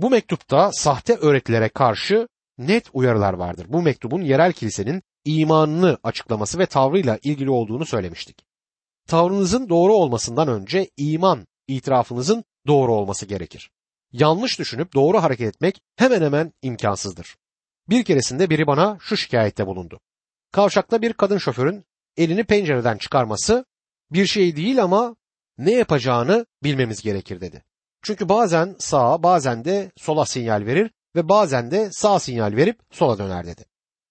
Bu mektupta sahte öğretilere karşı net uyarılar vardır. Bu mektubun yerel kilisenin imanını açıklaması ve tavrıyla ilgili olduğunu söylemiştik. Tavrınızın doğru olmasından önce iman itirafınızın doğru olması gerekir. Yanlış düşünüp doğru hareket etmek hemen hemen imkansızdır. Bir keresinde biri bana şu şikayette bulundu. Kavşakta bir kadın şoförün elini pencereden çıkarması bir şey değil ama ne yapacağını bilmemiz gerekir dedi. Çünkü bazen sağa bazen de sola sinyal verir ve bazen de sağ sinyal verip sola döner dedi.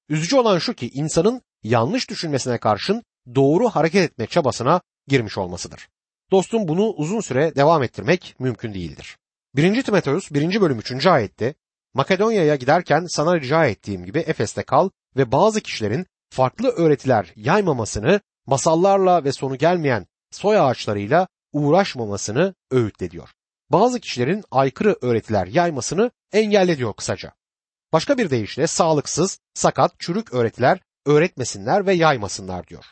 Üzücü olan şu ki insanın yanlış düşünmesine karşın doğru hareket etme çabasına girmiş olmasıdır. Dostum bunu uzun süre devam ettirmek mümkün değildir. 1. Timoteus 1. bölüm 3. ayette Makedonya'ya giderken sana rica ettiğim gibi Efes'te kal ve bazı kişilerin farklı öğretiler yaymamasını, masallarla ve sonu gelmeyen soy ağaçlarıyla uğraşmamasını öğütle diyor. Bazı kişilerin aykırı öğretiler yaymasını engelle diyor kısaca. Başka bir deyişle sağlıksız, sakat, çürük öğretiler öğretmesinler ve yaymasınlar diyor.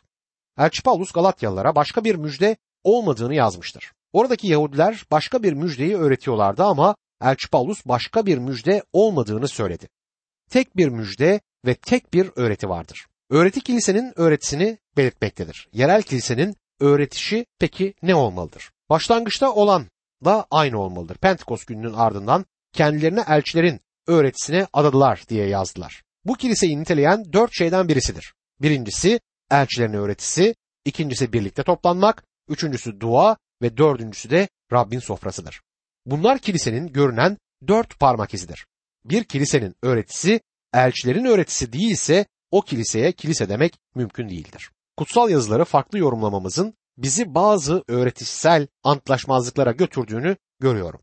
Elçi Paulus Galatyalılara başka bir müjde olmadığını yazmıştır. Oradaki Yahudiler başka bir müjdeyi öğretiyorlardı ama Elçi Paulus başka bir müjde olmadığını söyledi. Tek bir müjde ve tek bir öğreti vardır. Öğreti kilisenin öğretisini belirtmektedir. Yerel kilisenin öğretişi peki ne olmalıdır? Başlangıçta olan da aynı olmalıdır. Pentekost gününün ardından kendilerine elçilerin öğretisine adadılar diye yazdılar. Bu kiliseyi niteleyen dört şeyden birisidir. Birincisi elçilerin öğretisi, ikincisi birlikte toplanmak, üçüncüsü dua ve dördüncüsü de Rabbin sofrasıdır. Bunlar kilisenin görünen dört parmak izidir. Bir kilisenin öğretisi elçilerin öğretisi değilse o kiliseye kilise demek mümkün değildir. Kutsal yazıları farklı yorumlamamızın bizi bazı öğretişsel antlaşmazlıklara götürdüğünü görüyorum.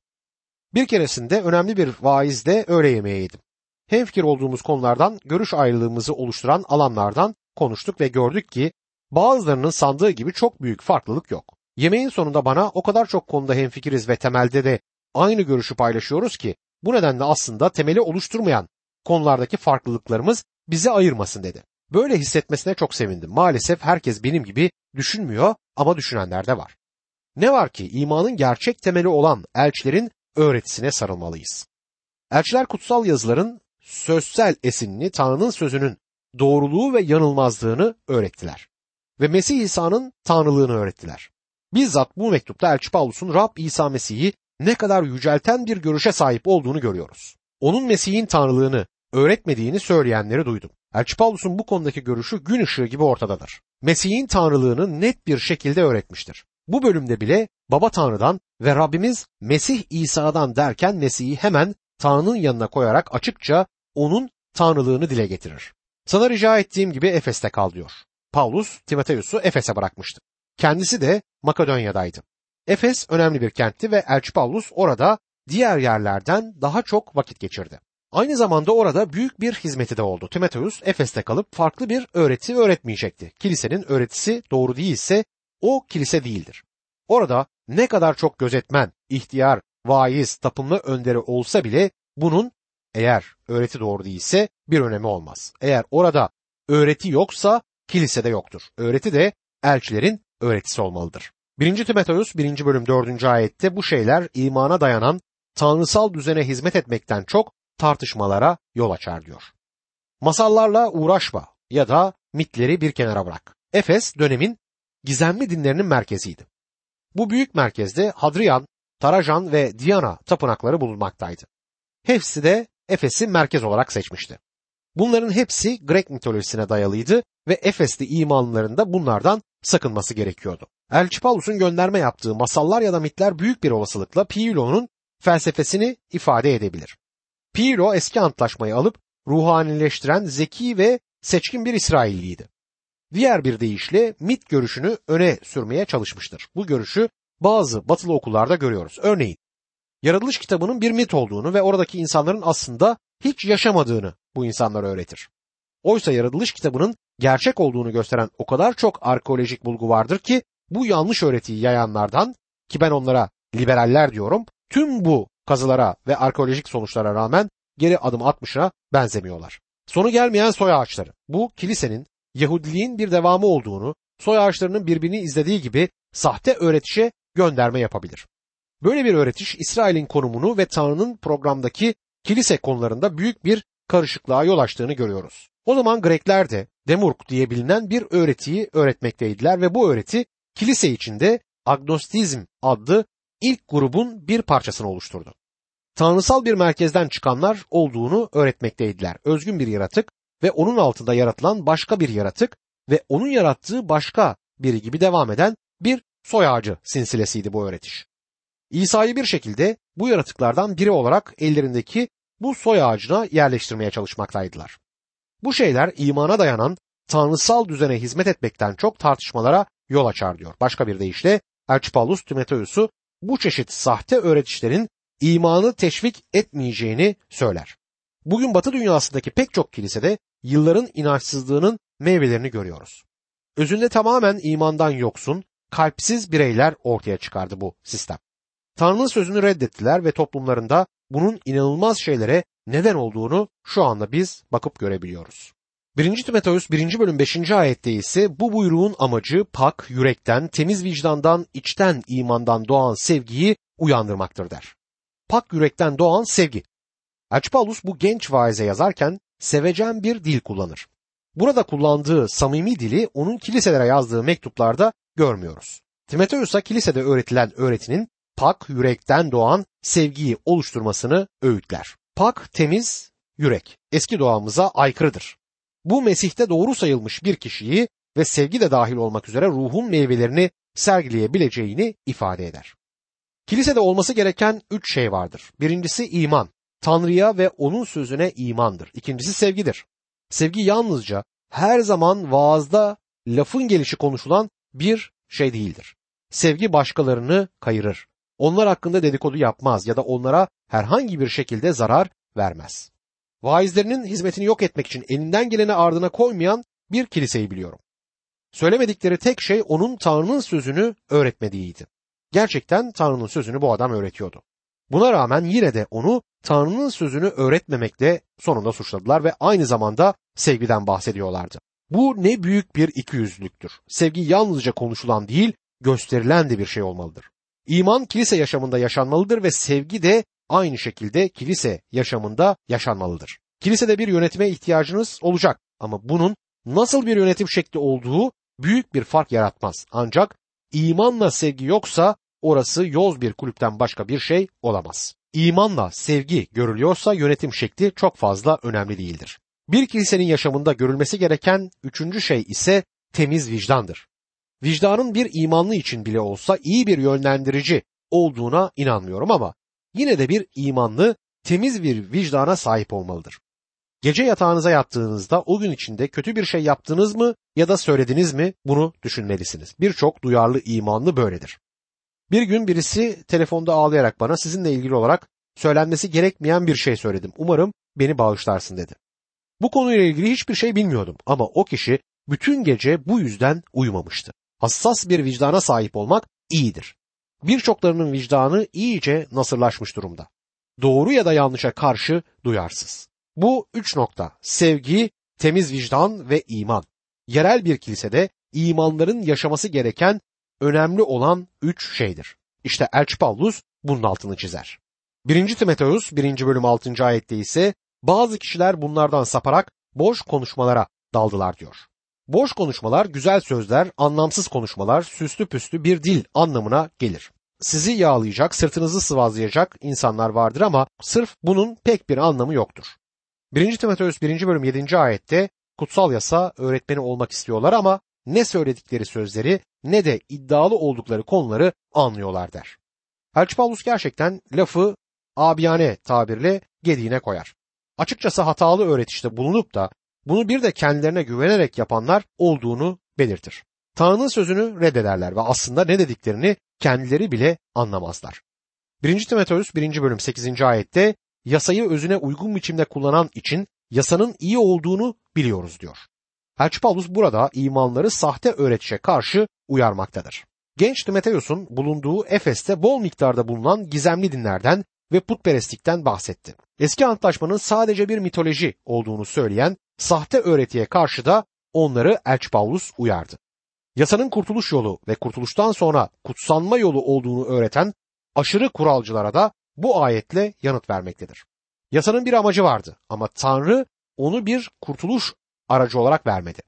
Bir keresinde önemli bir vaizde öğle yemeği yedim. Hemfikir olduğumuz konulardan görüş ayrılığımızı oluşturan alanlardan konuştuk ve gördük ki bazılarının sandığı gibi çok büyük farklılık yok. Yemeğin sonunda bana o kadar çok konuda hemfikiriz ve temelde de aynı görüşü paylaşıyoruz ki bu nedenle aslında temeli oluşturmayan konulardaki farklılıklarımız bizi ayırmasın dedi. Böyle hissetmesine çok sevindim. Maalesef herkes benim gibi düşünmüyor ama düşünenler de var. Ne var ki imanın gerçek temeli olan elçilerin öğretisine sarılmalıyız. Elçiler kutsal yazıların sözsel esinini Tanrı'nın sözünün doğruluğu ve yanılmazlığını öğrettiler. Ve Mesih İsa'nın tanrılığını öğrettiler. Bizzat bu mektupta Elçi Paulus'un Rab İsa Mesih'i ne kadar yücelten bir görüşe sahip olduğunu görüyoruz. Onun Mesih'in tanrılığını öğretmediğini söyleyenleri duydum. Elçi Paulus'un bu konudaki görüşü gün ışığı gibi ortadadır. Mesih'in tanrılığını net bir şekilde öğretmiştir. Bu bölümde bile Baba Tanrı'dan ve Rabbimiz Mesih İsa'dan derken Mesih'i hemen Tanrı'nın yanına koyarak açıkça onun tanrılığını dile getirir. Sana rica ettiğim gibi Efes'te kal diyor. Paulus Timoteus'u Efes'e bırakmıştı. Kendisi de Makedonya'daydı. Efes önemli bir kentti ve Elçi Paulus orada diğer yerlerden daha çok vakit geçirdi. Aynı zamanda orada büyük bir hizmeti de oldu. Timoteus Efes'te kalıp farklı bir öğreti öğretmeyecekti. Kilisenin öğretisi doğru değilse o kilise değildir. Orada ne kadar çok gözetmen, ihtiyar, vaiz, tapınma önderi olsa bile bunun eğer öğreti doğru değilse bir önemi olmaz. Eğer orada öğreti yoksa kilisede yoktur. Öğreti de elçilerin öğretisi olmalıdır. 1. Timoteus 1. bölüm 4. ayette bu şeyler imana dayanan tanrısal düzene hizmet etmekten çok tartışmalara yol açar diyor. Masallarla uğraşma ya da mitleri bir kenara bırak. Efes dönemin gizemli dinlerinin merkeziydi. Bu büyük merkezde Hadrian, Tarajan ve Diana tapınakları bulunmaktaydı. Hepsi de Efes'i merkez olarak seçmişti. Bunların hepsi Grek mitolojisine dayalıydı ve Efesli imanlarında bunlardan sakınması gerekiyordu. Elçi Paulus'un gönderme yaptığı masallar ya da mitler büyük bir olasılıkla Pilo'nun felsefesini ifade edebilir. Pilo eski antlaşmayı alıp ruhanileştiren zeki ve seçkin bir İsrailliydi. Diğer bir deyişle mit görüşünü öne sürmeye çalışmıştır. Bu görüşü bazı batılı okullarda görüyoruz. Örneğin yaratılış kitabının bir mit olduğunu ve oradaki insanların aslında hiç yaşamadığını bu insanlara öğretir. Oysa yaratılış kitabının gerçek olduğunu gösteren o kadar çok arkeolojik bulgu vardır ki bu yanlış öğretiyi yayanlardan ki ben onlara liberaller diyorum tüm bu kazılara ve arkeolojik sonuçlara rağmen geri adım atmışına benzemiyorlar. Sonu gelmeyen soy ağaçları. Bu kilisenin Yahudiliğin bir devamı olduğunu, soy ağaçlarının birbirini izlediği gibi sahte öğretişe gönderme yapabilir. Böyle bir öğretiş İsrail'in konumunu ve Tanrı'nın programdaki kilise konularında büyük bir karışıklığa yol açtığını görüyoruz. O zaman Grekler de Demurk diye bilinen bir öğretiyi öğretmekteydiler ve bu öğreti kilise içinde agnostizm adlı ilk grubun bir parçasını oluşturdu. Tanrısal bir merkezden çıkanlar olduğunu öğretmekteydiler. Özgün bir yaratık ve onun altında yaratılan başka bir yaratık ve onun yarattığı başka biri gibi devam eden bir soy ağacı sinsilesiydi bu öğretiş. İsa'yı bir şekilde bu yaratıklardan biri olarak ellerindeki bu soy ağacına yerleştirmeye çalışmaktaydılar. Bu şeyler imana dayanan tanrısal düzene hizmet etmekten çok tartışmalara yol açar diyor. Başka bir deyişle Elçi Paulus Timoteus'u bu çeşit sahte öğretişlerin imanı teşvik etmeyeceğini söyler. Bugün Batı dünyasındaki pek çok kilisede yılların inançsızlığının meyvelerini görüyoruz. Özünde tamamen imandan yoksun, kalpsiz bireyler ortaya çıkardı bu sistem. Tanrı'nın sözünü reddettiler ve toplumlarında bunun inanılmaz şeylere neden olduğunu şu anda biz bakıp görebiliyoruz. 1. Timoteus 1. bölüm 5. ayette ise bu buyruğun amacı pak, yürekten, temiz vicdandan, içten imandan doğan sevgiyi uyandırmaktır der. Pak yürekten doğan sevgi. Elçi Paulus bu genç vaize yazarken sevecen bir dil kullanır. Burada kullandığı samimi dili onun kiliselere yazdığı mektuplarda görmüyoruz. Timoteus'a kilisede öğretilen öğretinin pak yürekten doğan sevgiyi oluşturmasını öğütler. Pak, temiz, yürek eski doğamıza aykırıdır. Bu Mesih'te doğru sayılmış bir kişiyi ve sevgi de dahil olmak üzere ruhun meyvelerini sergileyebileceğini ifade eder. Kilisede olması gereken üç şey vardır. Birincisi iman. Tanrı'ya ve onun sözüne imandır. İkincisi sevgidir. Sevgi yalnızca her zaman vaazda lafın gelişi konuşulan bir şey değildir. Sevgi başkalarını kayırır. Onlar hakkında dedikodu yapmaz ya da onlara herhangi bir şekilde zarar vermez. Vaizlerinin hizmetini yok etmek için elinden geleni ardına koymayan bir kiliseyi biliyorum. Söylemedikleri tek şey onun Tanrı'nın sözünü öğretmediğiydi. Gerçekten Tanrı'nın sözünü bu adam öğretiyordu. Buna rağmen yine de onu Tanrı'nın sözünü öğretmemekle sonunda suçladılar ve aynı zamanda sevgiden bahsediyorlardı. Bu ne büyük bir ikiyüzlülüktür. Sevgi yalnızca konuşulan değil, gösterilen de bir şey olmalıdır. İman kilise yaşamında yaşanmalıdır ve sevgi de aynı şekilde kilise yaşamında yaşanmalıdır. Kilisede bir yönetime ihtiyacınız olacak ama bunun nasıl bir yönetim şekli olduğu büyük bir fark yaratmaz. Ancak imanla sevgi yoksa orası yoz bir kulüpten başka bir şey olamaz. İmanla sevgi görülüyorsa yönetim şekli çok fazla önemli değildir. Bir kilisenin yaşamında görülmesi gereken üçüncü şey ise temiz vicdandır. Vicdanın bir imanlı için bile olsa iyi bir yönlendirici olduğuna inanmıyorum ama yine de bir imanlı temiz bir vicdana sahip olmalıdır. Gece yatağınıza yattığınızda o gün içinde kötü bir şey yaptınız mı ya da söylediniz mi bunu düşünmelisiniz. Birçok duyarlı imanlı böyledir. Bir gün birisi telefonda ağlayarak bana sizinle ilgili olarak söylenmesi gerekmeyen bir şey söyledim. Umarım beni bağışlarsın dedi. Bu konuyla ilgili hiçbir şey bilmiyordum ama o kişi bütün gece bu yüzden uyumamıştı. Hassas bir vicdana sahip olmak iyidir. Birçoklarının vicdanı iyice nasırlaşmış durumda. Doğru ya da yanlışa karşı duyarsız. Bu üç nokta sevgi, temiz vicdan ve iman. Yerel bir kilisede imanların yaşaması gereken önemli olan üç şeydir. İşte Elçi Pavlus bunun altını çizer. 1. Timoteus 1. bölüm 6. ayette ise bazı kişiler bunlardan saparak boş konuşmalara daldılar diyor. Boş konuşmalar, güzel sözler, anlamsız konuşmalar, süslü püslü bir dil anlamına gelir. Sizi yağlayacak, sırtınızı sıvazlayacak insanlar vardır ama sırf bunun pek bir anlamı yoktur. 1. Timoteus 1. bölüm 7. ayette kutsal yasa öğretmeni olmak istiyorlar ama ne söyledikleri sözleri ne de iddialı oldukları konuları anlıyorlar der. Elçi Paulus gerçekten lafı abiyane tabirle gediğine koyar. Açıkçası hatalı öğretişte bulunup da bunu bir de kendilerine güvenerek yapanlar olduğunu belirtir. Tanrı'nın sözünü reddederler ve aslında ne dediklerini kendileri bile anlamazlar. 1. Timoteus 1. bölüm 8. ayette yasayı özüne uygun biçimde kullanan için yasanın iyi olduğunu biliyoruz diyor. Elçi Paulus burada imanları sahte öğretişe karşı uyarmaktadır. Genç Timoteus'un bulunduğu Efes'te bol miktarda bulunan gizemli dinlerden ve putperestlikten bahsetti. Eski antlaşmanın sadece bir mitoloji olduğunu söyleyen sahte öğretiye karşı da onları Elçi Paulus uyardı. Yasanın kurtuluş yolu ve kurtuluştan sonra kutsanma yolu olduğunu öğreten aşırı kuralcılara da bu ayetle yanıt vermektedir. Yasanın bir amacı vardı ama Tanrı onu bir kurtuluş aracı olarak vermedi.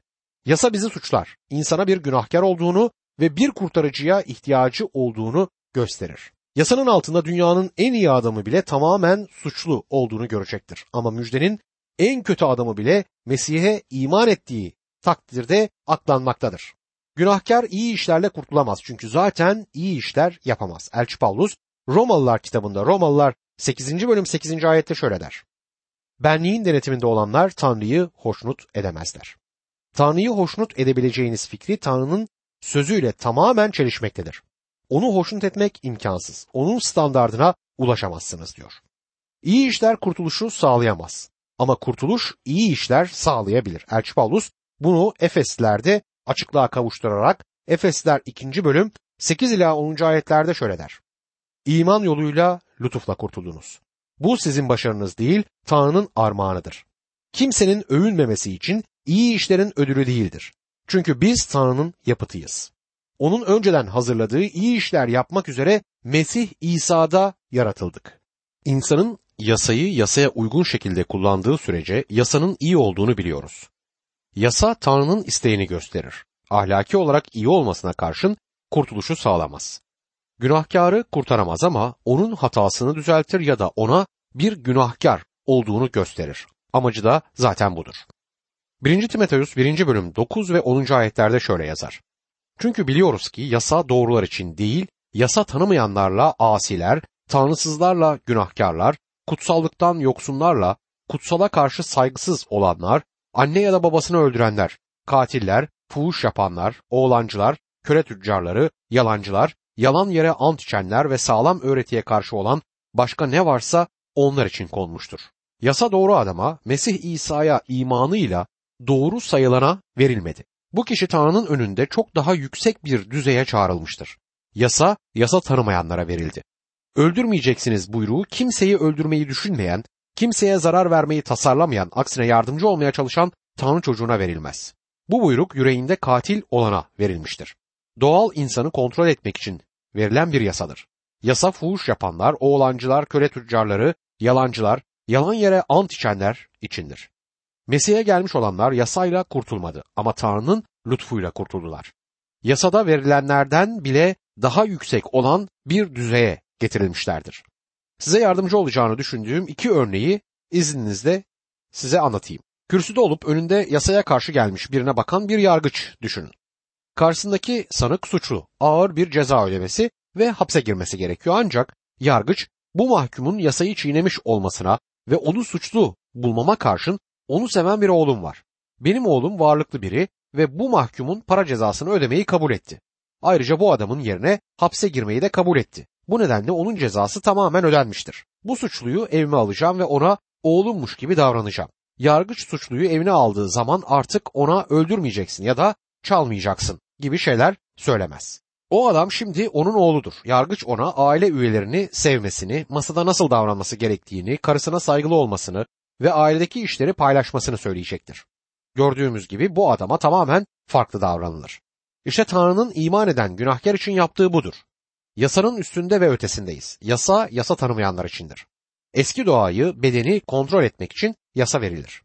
Yasa bizi suçlar, insana bir günahkar olduğunu ve bir kurtarıcıya ihtiyacı olduğunu gösterir. Yasanın altında dünyanın en iyi adamı bile tamamen suçlu olduğunu görecektir. Ama müjdenin en kötü adamı bile Mesih'e iman ettiği takdirde aklanmaktadır. Günahkar iyi işlerle kurtulamaz çünkü zaten iyi işler yapamaz. Elçi Paulus Romalılar kitabında Romalılar 8. bölüm 8. ayette şöyle der. Benliğin denetiminde olanlar Tanrı'yı hoşnut edemezler. Tanrı'yı hoşnut edebileceğiniz fikri Tanrı'nın sözüyle tamamen çelişmektedir. Onu hoşnut etmek imkansız. Onun standardına ulaşamazsınız diyor. İyi işler kurtuluşu sağlayamaz. Ama kurtuluş iyi işler sağlayabilir. Elçi Paulus bunu Efeslilerde açıklığa kavuşturarak Efesler 2. bölüm 8 ila 10. ayetlerde şöyle der. İman yoluyla lütufla kurtuldunuz. Bu sizin başarınız değil, Tanrı'nın armağanıdır. Kimsenin övünmemesi için iyi işlerin ödülü değildir. Çünkü biz Tanrı'nın yapıtıyız. Onun önceden hazırladığı iyi işler yapmak üzere Mesih İsa'da yaratıldık. İnsanın yasayı yasaya uygun şekilde kullandığı sürece yasanın iyi olduğunu biliyoruz. Yasa Tanrı'nın isteğini gösterir. Ahlaki olarak iyi olmasına karşın kurtuluşu sağlamaz. Günahkarı kurtaramaz ama onun hatasını düzeltir ya da ona bir günahkar olduğunu gösterir. Amacı da zaten budur. 1. Timoteus 1. bölüm 9 ve 10. ayetlerde şöyle yazar. Çünkü biliyoruz ki yasa doğrular için değil, yasa tanımayanlarla asiler, tanrısızlarla günahkarlar, kutsallıktan yoksunlarla, kutsala karşı saygısız olanlar, anne ya da babasını öldürenler, katiller, fuhuş yapanlar, oğlancılar, köle tüccarları, yalancılar, yalan yere ant içenler ve sağlam öğretiye karşı olan başka ne varsa onlar için konmuştur. Yasa doğru adama Mesih İsa'ya imanıyla doğru sayılana verilmedi. Bu kişi Tanrı'nın önünde çok daha yüksek bir düzeye çağrılmıştır. Yasa, yasa tanımayanlara verildi. Öldürmeyeceksiniz buyruğu kimseyi öldürmeyi düşünmeyen, kimseye zarar vermeyi tasarlamayan, aksine yardımcı olmaya çalışan Tanrı çocuğuna verilmez. Bu buyruk yüreğinde katil olana verilmiştir. Doğal insanı kontrol etmek için verilen bir yasadır. Yasa fuhuş yapanlar, oğlancılar, köle tüccarları, yalancılar, yalan yere ant içenler içindir. Mesih'e gelmiş olanlar yasayla kurtulmadı ama Tanrı'nın lütfuyla kurtuldular. Yasada verilenlerden bile daha yüksek olan bir düzeye getirilmişlerdir. Size yardımcı olacağını düşündüğüm iki örneği izninizle size anlatayım. Kürsüde olup önünde yasaya karşı gelmiş birine bakan bir yargıç düşünün. Karşısındaki sanık suçlu, ağır bir ceza ödemesi ve hapse girmesi gerekiyor ancak yargıç bu mahkumun yasayı çiğnemiş olmasına ve onu suçlu bulmama karşın onu seven bir oğlum var. Benim oğlum varlıklı biri ve bu mahkumun para cezasını ödemeyi kabul etti. Ayrıca bu adamın yerine hapse girmeyi de kabul etti. Bu nedenle onun cezası tamamen ödenmiştir. Bu suçluyu evime alacağım ve ona oğlummuş gibi davranacağım. Yargıç suçluyu evine aldığı zaman artık ona öldürmeyeceksin ya da çalmayacaksın gibi şeyler söylemez. O adam şimdi onun oğludur. Yargıç ona aile üyelerini sevmesini, masada nasıl davranması gerektiğini, karısına saygılı olmasını ve ailedeki işleri paylaşmasını söyleyecektir. Gördüğümüz gibi bu adama tamamen farklı davranılır. İşte Tanrı'nın iman eden günahkar için yaptığı budur. Yasanın üstünde ve ötesindeyiz. Yasa, yasa tanımayanlar içindir. Eski doğayı, bedeni kontrol etmek için yasa verilir.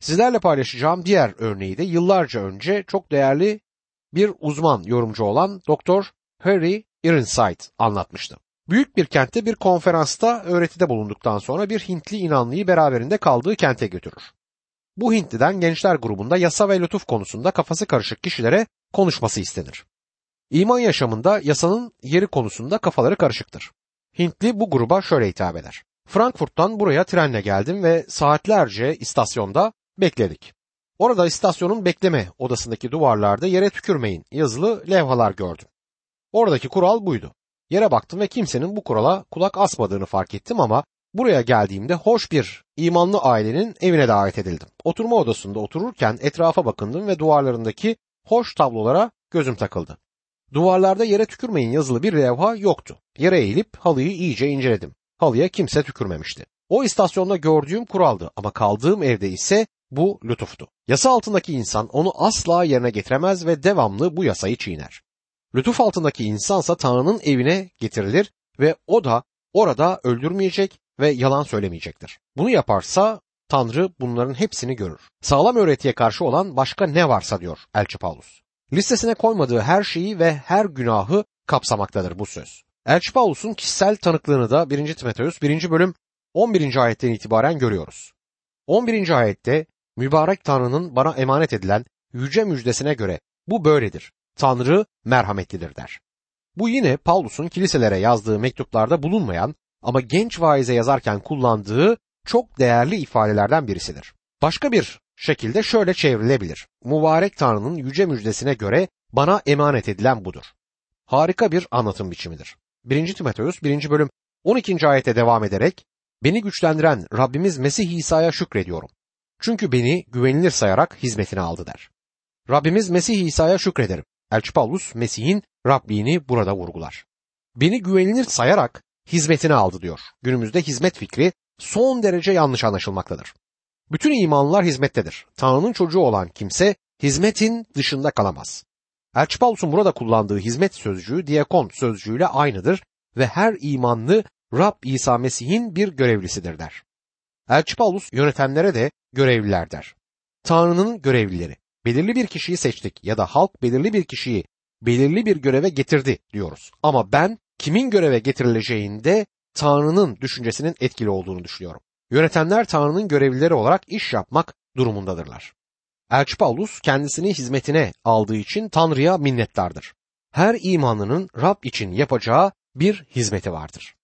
Sizlerle paylaşacağım diğer örneği de yıllarca önce çok değerli bir uzman yorumcu olan Dr. Harry Ironside anlatmıştı. Büyük bir kentte bir konferansta öğretide bulunduktan sonra bir Hintli inanlıyı beraberinde kaldığı kente götürür. Bu Hintliden gençler grubunda yasa ve lütuf konusunda kafası karışık kişilere konuşması istenir. İman yaşamında yasanın yeri konusunda kafaları karışıktır. Hintli bu gruba şöyle hitap eder. Frankfurt'tan buraya trenle geldim ve saatlerce istasyonda bekledik. Orada istasyonun bekleme odasındaki duvarlarda yere tükürmeyin yazılı levhalar gördüm. Oradaki kural buydu. Yere baktım ve kimsenin bu kurala kulak asmadığını fark ettim ama buraya geldiğimde hoş bir imanlı ailenin evine davet edildim. Oturma odasında otururken etrafa bakındım ve duvarlarındaki hoş tablolara gözüm takıldı. Duvarlarda yere tükürmeyin yazılı bir levha yoktu. Yere eğilip halıyı iyice inceledim. Halıya kimse tükürmemişti. O istasyonda gördüğüm kuraldı ama kaldığım evde ise bu lütuftu. Yasa altındaki insan onu asla yerine getiremez ve devamlı bu yasayı çiğner. Lütuf altındaki insansa Tanrı'nın evine getirilir ve o da orada öldürmeyecek ve yalan söylemeyecektir. Bunu yaparsa Tanrı bunların hepsini görür. Sağlam öğretiye karşı olan başka ne varsa diyor Elçi Paulus. Listesine koymadığı her şeyi ve her günahı kapsamaktadır bu söz. Elçi Paulus'un kişisel tanıklığını da 1. Timoteus 1. bölüm 11. ayetten itibaren görüyoruz. 11. ayette mübarek Tanrı'nın bana emanet edilen yüce müjdesine göre bu böyledir. Tanrı merhametlidir der. Bu yine Paulus'un kiliselere yazdığı mektuplarda bulunmayan ama genç vaize yazarken kullandığı çok değerli ifadelerden birisidir. Başka bir şekilde şöyle çevrilebilir. Mübarek Tanrı'nın yüce müjdesine göre bana emanet edilen budur. Harika bir anlatım biçimidir. 1. Timoteus 1. bölüm 12. ayete devam ederek Beni güçlendiren Rabbimiz Mesih İsa'ya şükrediyorum. Çünkü beni güvenilir sayarak hizmetine aldı der. Rabbimiz Mesih İsa'ya şükrederim. Elçi Paulus Mesih'in Rabliğini burada vurgular. Beni güvenilir sayarak hizmetine aldı diyor. Günümüzde hizmet fikri son derece yanlış anlaşılmaktadır. Bütün imanlılar hizmettedir. Tanrı'nın çocuğu olan kimse hizmetin dışında kalamaz. Elçi Paulus'un burada kullandığı hizmet sözcüğü diakon sözcüğüyle aynıdır ve her imanlı Rab İsa Mesih'in bir görevlisidir der. Elçi Paulus yönetenlere de görevliler der. Tanrı'nın görevlileri. Belirli bir kişiyi seçtik ya da halk belirli bir kişiyi belirli bir göreve getirdi diyoruz. Ama ben kimin göreve getirileceğinde Tanrı'nın düşüncesinin etkili olduğunu düşünüyorum. Yönetenler Tanrı'nın görevlileri olarak iş yapmak durumundadırlar. Elçi Paulus kendisini hizmetine aldığı için Tanrı'ya minnettardır. Her imanlının Rab için yapacağı bir hizmeti vardır.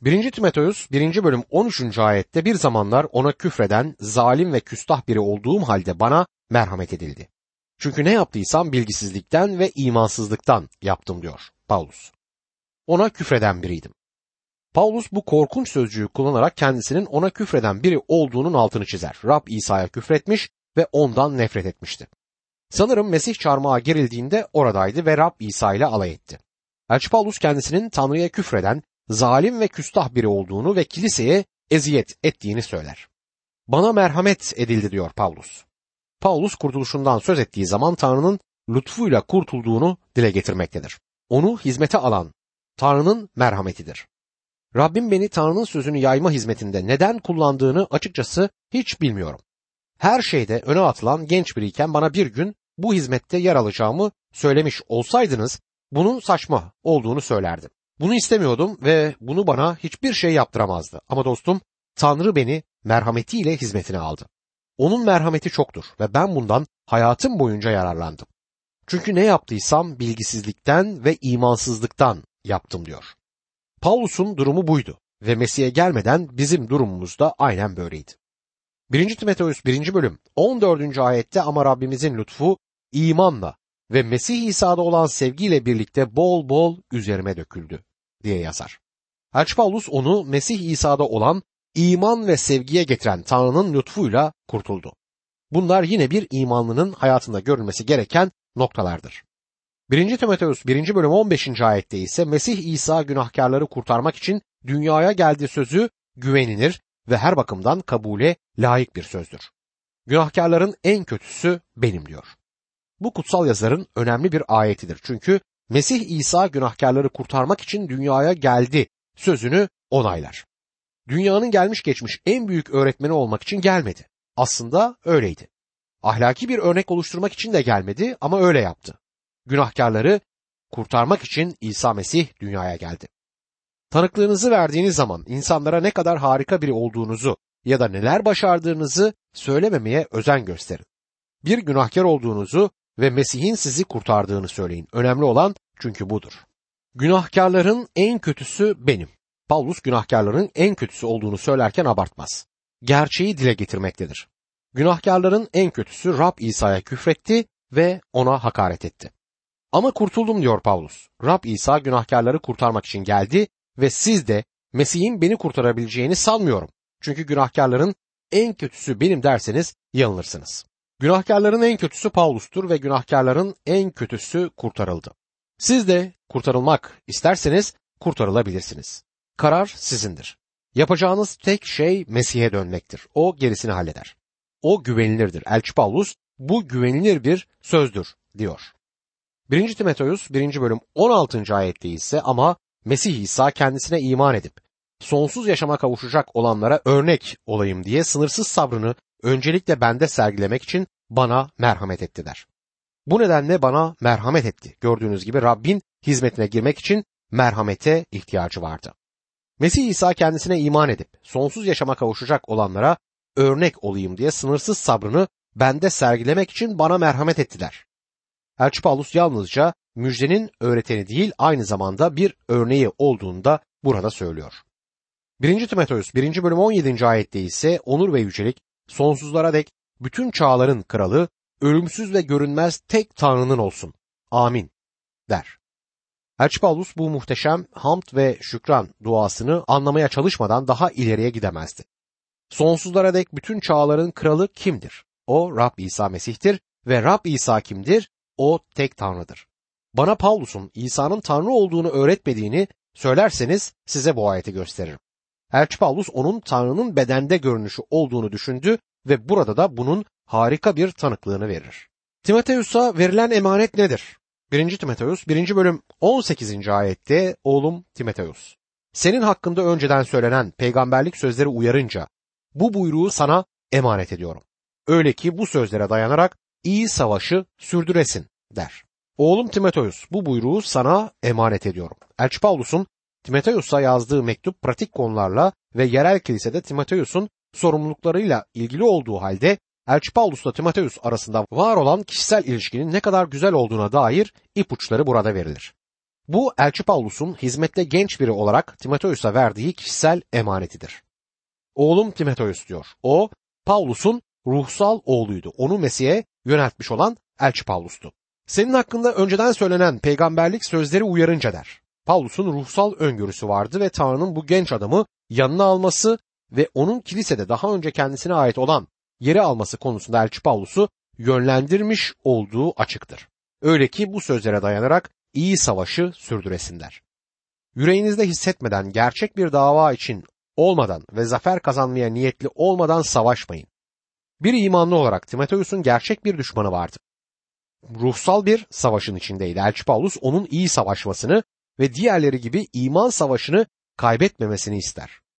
1. Timoteus 1. bölüm 13. ayette bir zamanlar ona küfreden, zalim ve küstah biri olduğum halde bana merhamet edildi. Çünkü ne yaptıysam bilgisizlikten ve imansızlıktan yaptım diyor Paulus. Ona küfreden biriydim. Paulus bu korkunç sözcüğü kullanarak kendisinin ona küfreden biri olduğunun altını çizer. Rab İsa'ya küfretmiş ve ondan nefret etmişti. Sanırım Mesih çarmıha gerildiğinde oradaydı ve Rab İsa ile alay etti. Elçi Paulus kendisinin Tanrı'ya küfreden, zalim ve küstah biri olduğunu ve kiliseye eziyet ettiğini söyler. Bana merhamet edildi diyor Paulus. Paulus kurtuluşundan söz ettiği zaman Tanrı'nın lütfuyla kurtulduğunu dile getirmektedir. Onu hizmete alan Tanrı'nın merhametidir. Rabbim beni Tanrı'nın sözünü yayma hizmetinde neden kullandığını açıkçası hiç bilmiyorum. Her şeyde öne atılan genç biriyken bana bir gün bu hizmette yer alacağımı söylemiş olsaydınız bunun saçma olduğunu söylerdim. Bunu istemiyordum ve bunu bana hiçbir şey yaptıramazdı. Ama dostum Tanrı beni merhametiyle hizmetine aldı. Onun merhameti çoktur ve ben bundan hayatım boyunca yararlandım. Çünkü ne yaptıysam bilgisizlikten ve imansızlıktan yaptım diyor. Paulus'un durumu buydu ve Mesih'e gelmeden bizim durumumuz da aynen böyleydi. 1. Timoteus 1. bölüm 14. ayette ama Rabbimizin lütfu imanla ve Mesih İsa'da olan sevgiyle birlikte bol bol üzerime döküldü diye yazar. Elçi Paulus onu Mesih İsa'da olan iman ve sevgiye getiren Tanrı'nın lütfuyla kurtuldu. Bunlar yine bir imanlının hayatında görülmesi gereken noktalardır. 1. Timoteus 1. bölüm 15. ayette ise Mesih İsa günahkarları kurtarmak için dünyaya geldiği sözü güvenilir ve her bakımdan kabule layık bir sözdür. Günahkarların en kötüsü benim diyor. Bu kutsal yazarın önemli bir ayetidir. Çünkü Mesih İsa günahkarları kurtarmak için dünyaya geldi sözünü onaylar. Dünyanın gelmiş geçmiş en büyük öğretmeni olmak için gelmedi. Aslında öyleydi. Ahlaki bir örnek oluşturmak için de gelmedi ama öyle yaptı. Günahkarları kurtarmak için İsa Mesih dünyaya geldi. Tanıklığınızı verdiğiniz zaman insanlara ne kadar harika biri olduğunuzu ya da neler başardığınızı söylememeye özen gösterin. Bir günahkar olduğunuzu ve Mesih'in sizi kurtardığını söyleyin. Önemli olan çünkü budur. Günahkarların en kötüsü benim. Paulus günahkarların en kötüsü olduğunu söylerken abartmaz. Gerçeği dile getirmektedir. Günahkarların en kötüsü Rab İsa'ya küfretti ve ona hakaret etti. Ama kurtuldum diyor Paulus. Rab İsa günahkarları kurtarmak için geldi ve siz de Mesih'in beni kurtarabileceğini sanmıyorum. Çünkü günahkarların en kötüsü benim derseniz yanılırsınız. Günahkarların en kötüsü Paulus'tur ve günahkarların en kötüsü kurtarıldı. Siz de kurtarılmak isterseniz kurtarılabilirsiniz. Karar sizindir. Yapacağınız tek şey Mesih'e dönmektir. O gerisini halleder. O güvenilirdir. Elçi Paulus bu güvenilir bir sözdür diyor. 1. Timoteus 1. bölüm 16. ayette ise ama Mesih İsa kendisine iman edip sonsuz yaşama kavuşacak olanlara örnek olayım diye sınırsız sabrını öncelikle bende sergilemek için bana merhamet etti der. Bu nedenle bana merhamet etti. Gördüğünüz gibi Rabbin hizmetine girmek için merhamete ihtiyacı vardı. Mesih İsa kendisine iman edip sonsuz yaşama kavuşacak olanlara örnek olayım diye sınırsız sabrını bende sergilemek için bana merhamet ettiler. Elçi Paulus yalnızca müjdenin öğreteni değil aynı zamanda bir örneği olduğunu da burada söylüyor. 1. Timoteus 1. bölüm 17. ayette ise onur ve yücelik sonsuzlara dek bütün çağların kralı, ölümsüz ve görünmez tek Tanrı'nın olsun. Amin der. Elçi Paulus bu muhteşem hamd ve şükran duasını anlamaya çalışmadan daha ileriye gidemezdi. Sonsuzlara dek bütün çağların kralı kimdir? O Rab İsa Mesih'tir ve Rab İsa kimdir? O tek Tanrı'dır. Bana Paulus'un İsa'nın Tanrı olduğunu öğretmediğini söylerseniz size bu ayeti gösteririm. Elçi Paulus onun Tanrı'nın bedende görünüşü olduğunu düşündü ve burada da bunun harika bir tanıklığını verir. Timoteus'a verilen emanet nedir? 1. Timoteus 1. bölüm 18. ayette oğlum Timoteus senin hakkında önceden söylenen peygamberlik sözleri uyarınca bu buyruğu sana emanet ediyorum. Öyle ki bu sözlere dayanarak iyi savaşı sürdüresin der. Oğlum Timoteus bu buyruğu sana emanet ediyorum. Elçi Paulus'un Timoteus'a yazdığı mektup pratik konularla ve yerel kilisede Timoteus'un sorumluluklarıyla ilgili olduğu halde Elçi Paulus'la Timoteus arasında var olan kişisel ilişkinin ne kadar güzel olduğuna dair ipuçları burada verilir. Bu Elçi Paulus'un hizmette genç biri olarak Timoteus'a verdiği kişisel emanetidir. Oğlum Timoteus diyor. O Paulus'un ruhsal oğluydu. Onu Mesih'e yöneltmiş olan Elçi Paulus'tu. Senin hakkında önceden söylenen peygamberlik sözleri uyarınca der. Paulus'un ruhsal öngörüsü vardı ve Tanrı'nın bu genç adamı yanına alması ve onun kilisede daha önce kendisine ait olan yeri alması konusunda Elçi Paulus'u yönlendirmiş olduğu açıktır. Öyle ki bu sözlere dayanarak iyi savaşı sürdüresinler. Yüreğinizde hissetmeden gerçek bir dava için olmadan ve zafer kazanmaya niyetli olmadan savaşmayın. Bir imanlı olarak Timoteus'un gerçek bir düşmanı vardı. Ruhsal bir savaşın içindeydi. Elçi Paulus onun iyi savaşmasını ve diğerleri gibi iman savaşını kaybetmemesini ister.